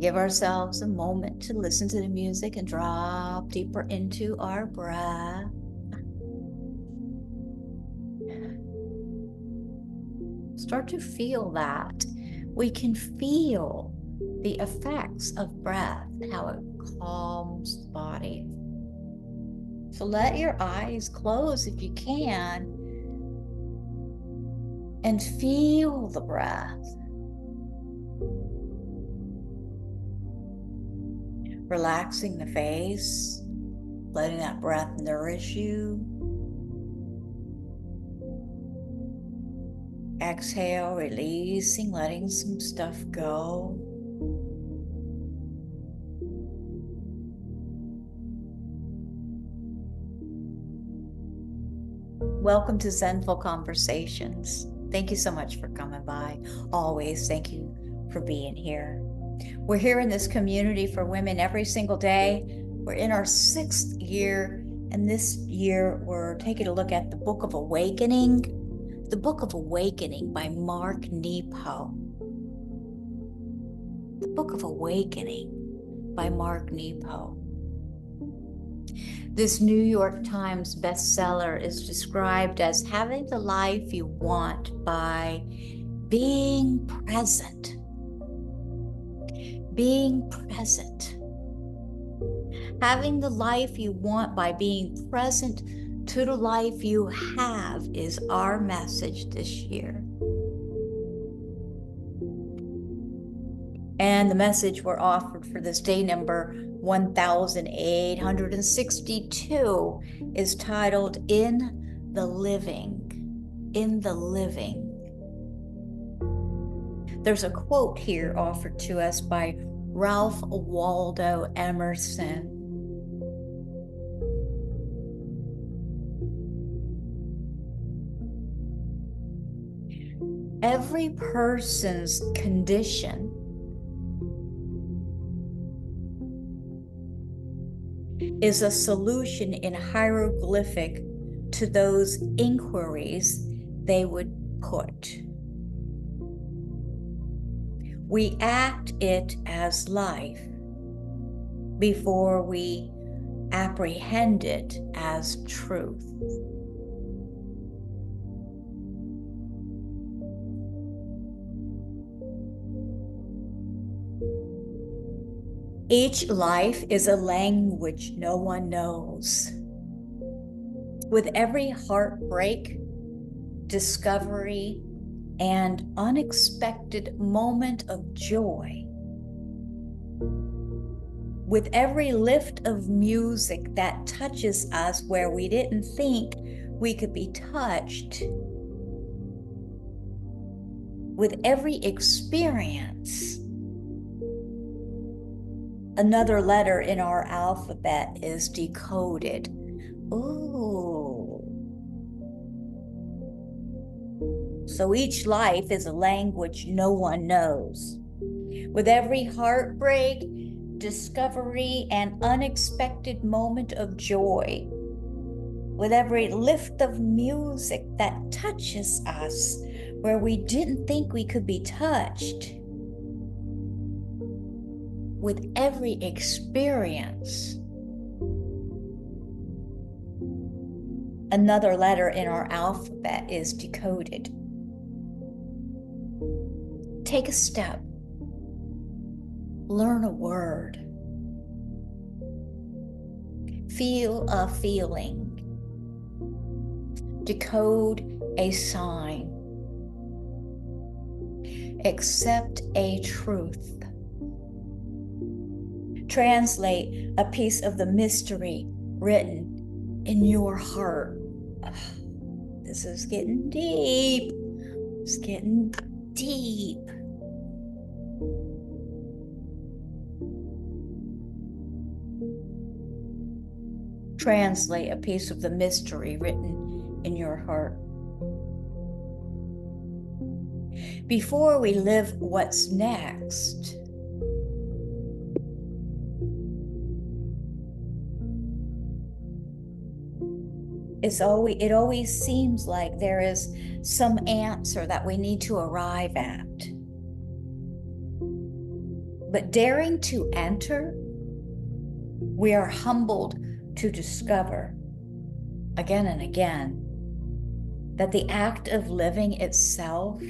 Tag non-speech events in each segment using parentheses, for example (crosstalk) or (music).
Give ourselves a moment to listen to the music and drop deeper into our breath. Start to feel that. We can feel the effects of breath, how it calms the body. So let your eyes close if you can and feel the breath. Relaxing the face, letting that breath nourish you. Exhale, releasing, letting some stuff go. Welcome to Zenful Conversations. Thank you so much for coming by. Always, thank you for being here. We're here in this community for women every single day. We're in our sixth year, and this year we're taking a look at the Book of Awakening, the Book of Awakening by Mark Nepo. The Book of Awakening by Mark Nepo. This New York Times bestseller is described as having the life you want by being present. Being present. Having the life you want by being present to the life you have is our message this year. And the message we're offered for this day number 1862 is titled In the Living. In the Living. There's a quote here offered to us by Ralph Waldo Emerson. Every person's condition is a solution in hieroglyphic to those inquiries they would put. We act it as life before we apprehend it as truth. Each life is a language no one knows. With every heartbreak, discovery, and unexpected moment of joy, with every lift of music that touches us where we didn't think we could be touched, with every experience, another letter in our alphabet is decoded. Ooh. So each life is a language no one knows. With every heartbreak, discovery, and unexpected moment of joy, with every lift of music that touches us where we didn't think we could be touched with every experience. Another letter in our alphabet is decoded. Take a step, learn a word, feel a feeling, decode a sign, accept a truth translate a piece of the mystery written in your heart. This is getting deep. It's getting deep. Translate a piece of the mystery written in your heart. Before we live what's next, it's always it always seems like there is some answer that we need to arrive at But daring to enter, we are humbled to discover again and again that the act of living itself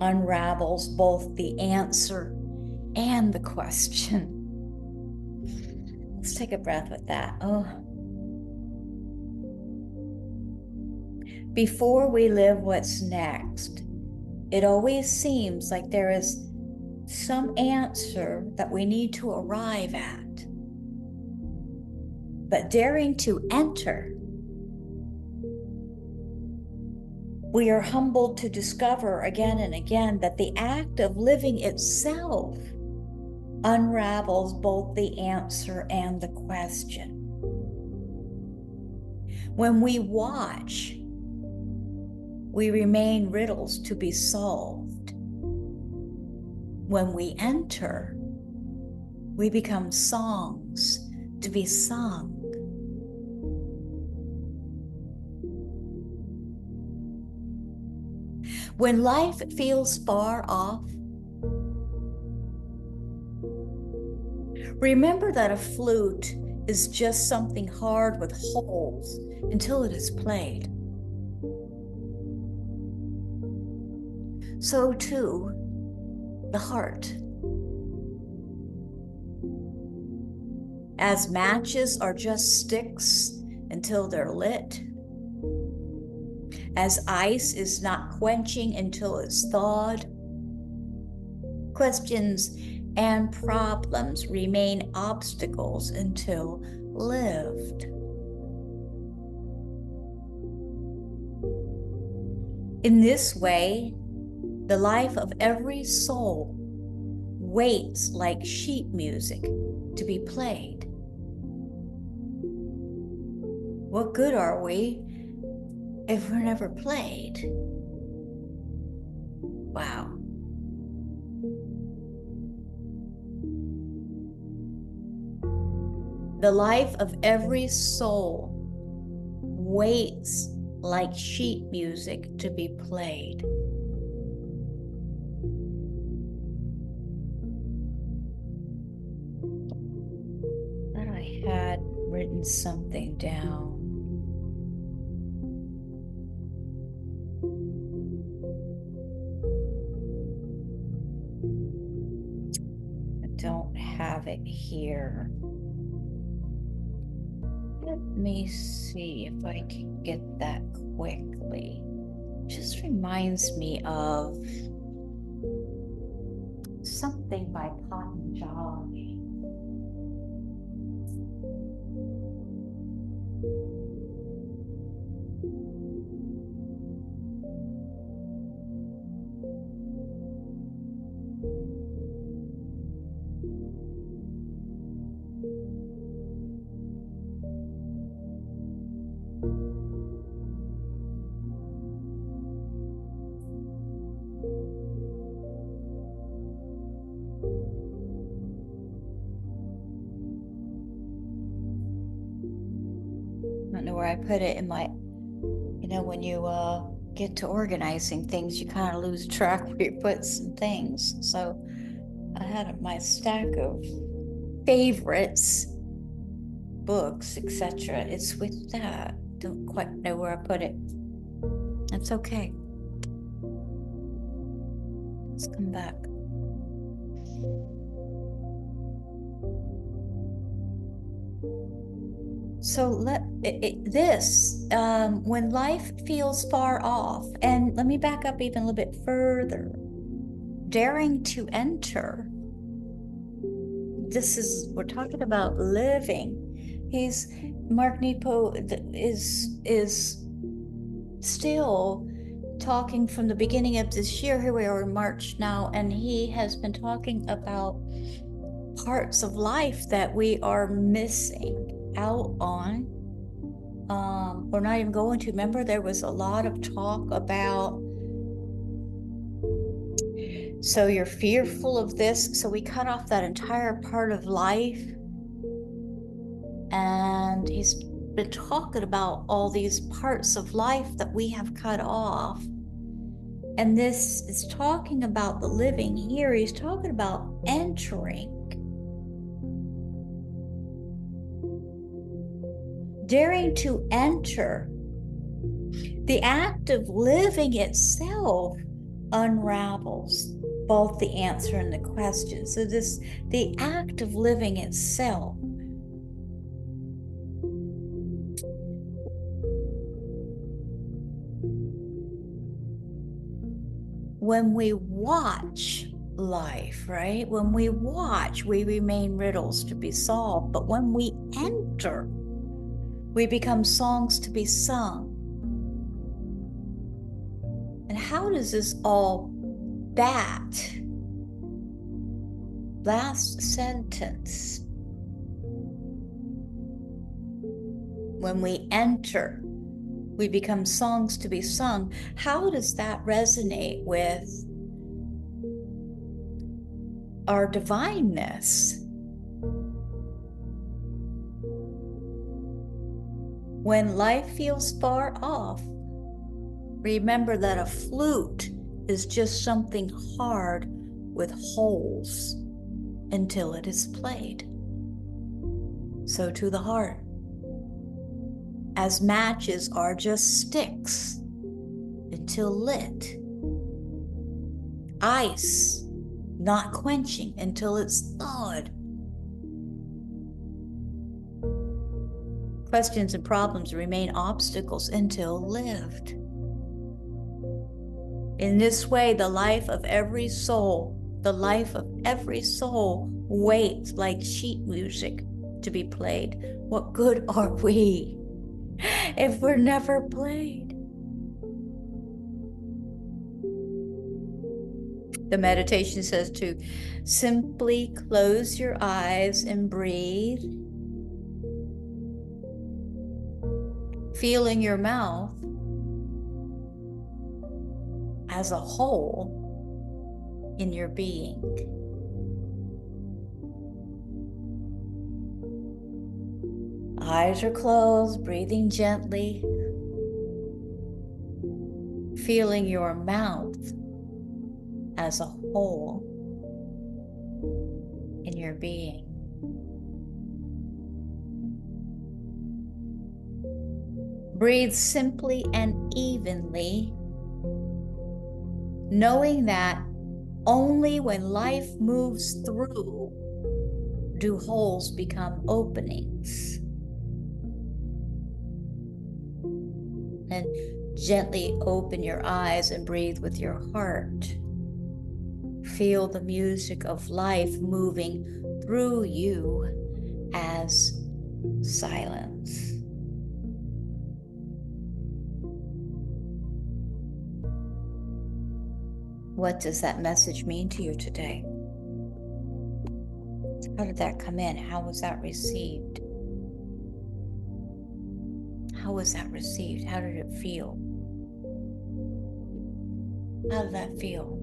unravels both the answer and the question. Let's take a breath with that. Oh. Before we live what's next, it always seems like there is some answer that we need to arrive at. But daring to enter, we are humbled to discover again and again that the act of living itself unravels both the answer and the question. When we watch, we remain riddles to be solved. When we enter, we become songs to be sung. When life feels far off, remember that a flute is just something hard with holes until it is played. So, too, the heart. As matches are just sticks until they're lit, as ice is not quenching until it's thawed. Questions and problems remain obstacles until lived. In this way, the life of every soul waits like sheet music to be played. What good are we if we're never played. Wow. The life of every soul waits like sheet music to be played. I had written something down. Here. Let me see if I can get that quickly. Just reminds me of something by Patanjali. Where I put it in my, you know, when you uh, get to organizing things, you kind of lose track where you put some things. So I had my stack of favorites, books, etc. It's with that. Don't quite know where I put it. That's okay. Let's come back. So let it, it, this um, when life feels far off, and let me back up even a little bit further. Daring to enter. This is we're talking about living. He's Mark Nepo is is still talking from the beginning of this year. Here we are in March now, and he has been talking about parts of life that we are missing out on. Um, we're not even going to. Remember, there was a lot of talk about. So you're fearful of this. So we cut off that entire part of life. And he's been talking about all these parts of life that we have cut off. And this is talking about the living here. He's talking about entering daring to enter. The act of living itself unravels both the answer and the question. So this the act of living itself when we watch life, right? When we watch, we remain riddles to be solved. But when we enter, we become songs to be sung. And how does this all bat? Last sentence. When we enter, we become songs to be sung. How does that resonate with our divineness? When life feels far off, remember that a flute is just something hard with holes until it is played. So to the heart as matches are just sticks until lit. Ice not quenching until it's thawed. Questions and problems remain obstacles until lived. In this way, the life of every soul, the life of every soul waits like sheet music to be played. What good are we? (laughs) if we're never played. The meditation says to simply close your eyes and breathe, feeling your mouth as a hole in your being. Eyes are closed, breathing gently, feeling your mouth as a hole in your being. Breathe simply and evenly, knowing that only when life moves through do holes become openings. and gently open your eyes and breathe with your heart. Feel the music of life moving through you as silence. What does that message mean to you today? How did that come in? How was that received? How was that received? How did it feel? How did that feel?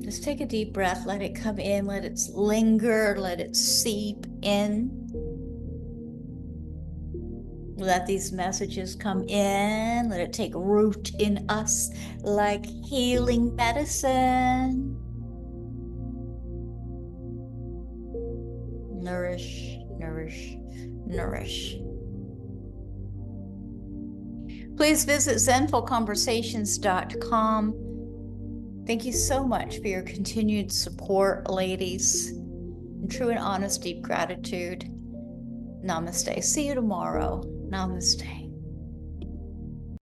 Just take a deep breath, let it come in, let it linger, let it seep in. Let these messages come in, let it take root in us like healing medicine. Nourish, nourish, nourish. Please visit zenfulconversations.com. Thank you so much for your continued support, ladies. True and honest, deep gratitude. Namaste. See you tomorrow. Namaste.